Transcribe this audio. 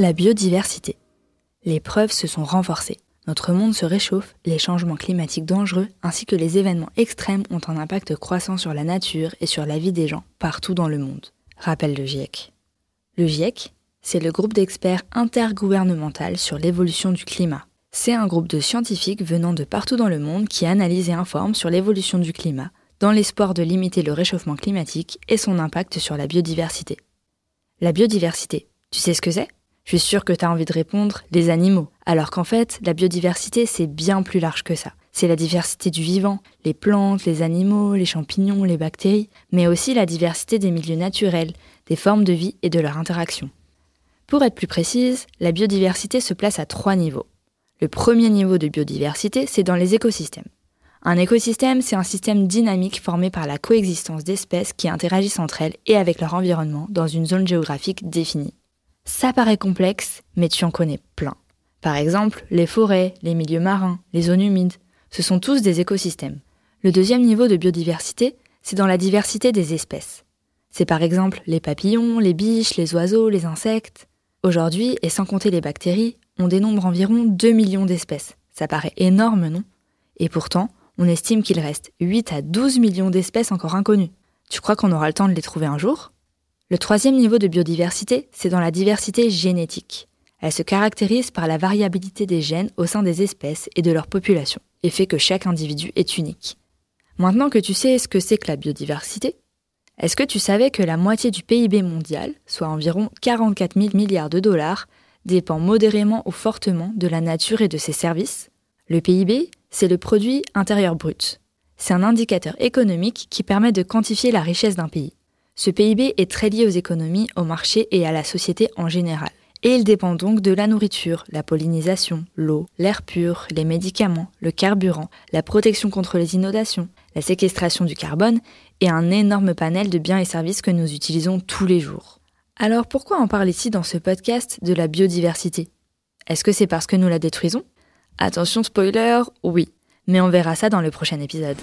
La biodiversité. Les preuves se sont renforcées. Notre monde se réchauffe, les changements climatiques dangereux ainsi que les événements extrêmes ont un impact croissant sur la nature et sur la vie des gens partout dans le monde. Rappelle le GIEC. Le GIEC, c'est le groupe d'experts intergouvernemental sur l'évolution du climat. C'est un groupe de scientifiques venant de partout dans le monde qui analyse et informe sur l'évolution du climat dans l'espoir de limiter le réchauffement climatique et son impact sur la biodiversité. La biodiversité, tu sais ce que c'est? Je suis sûre que tu as envie de répondre les animaux, alors qu'en fait, la biodiversité, c'est bien plus large que ça. C'est la diversité du vivant, les plantes, les animaux, les champignons, les bactéries, mais aussi la diversité des milieux naturels, des formes de vie et de leurs interactions. Pour être plus précise, la biodiversité se place à trois niveaux. Le premier niveau de biodiversité, c'est dans les écosystèmes. Un écosystème, c'est un système dynamique formé par la coexistence d'espèces qui interagissent entre elles et avec leur environnement dans une zone géographique définie. Ça paraît complexe, mais tu en connais plein. Par exemple, les forêts, les milieux marins, les zones humides, ce sont tous des écosystèmes. Le deuxième niveau de biodiversité, c'est dans la diversité des espèces. C'est par exemple les papillons, les biches, les oiseaux, les insectes. Aujourd'hui, et sans compter les bactéries, on dénombre environ 2 millions d'espèces. Ça paraît énorme, non? Et pourtant, on estime qu'il reste 8 à 12 millions d'espèces encore inconnues. Tu crois qu'on aura le temps de les trouver un jour? Le troisième niveau de biodiversité, c'est dans la diversité génétique. Elle se caractérise par la variabilité des gènes au sein des espèces et de leur population, et fait que chaque individu est unique. Maintenant que tu sais ce que c'est que la biodiversité, est-ce que tu savais que la moitié du PIB mondial, soit environ 44 000 milliards de dollars, dépend modérément ou fortement de la nature et de ses services? Le PIB, c'est le produit intérieur brut. C'est un indicateur économique qui permet de quantifier la richesse d'un pays. Ce PIB est très lié aux économies, au marché et à la société en général. Et il dépend donc de la nourriture, la pollinisation, l'eau, l'air pur, les médicaments, le carburant, la protection contre les inondations, la séquestration du carbone et un énorme panel de biens et services que nous utilisons tous les jours. Alors pourquoi on parle ici dans ce podcast de la biodiversité? Est-ce que c'est parce que nous la détruisons? Attention spoiler, oui. Mais on verra ça dans le prochain épisode.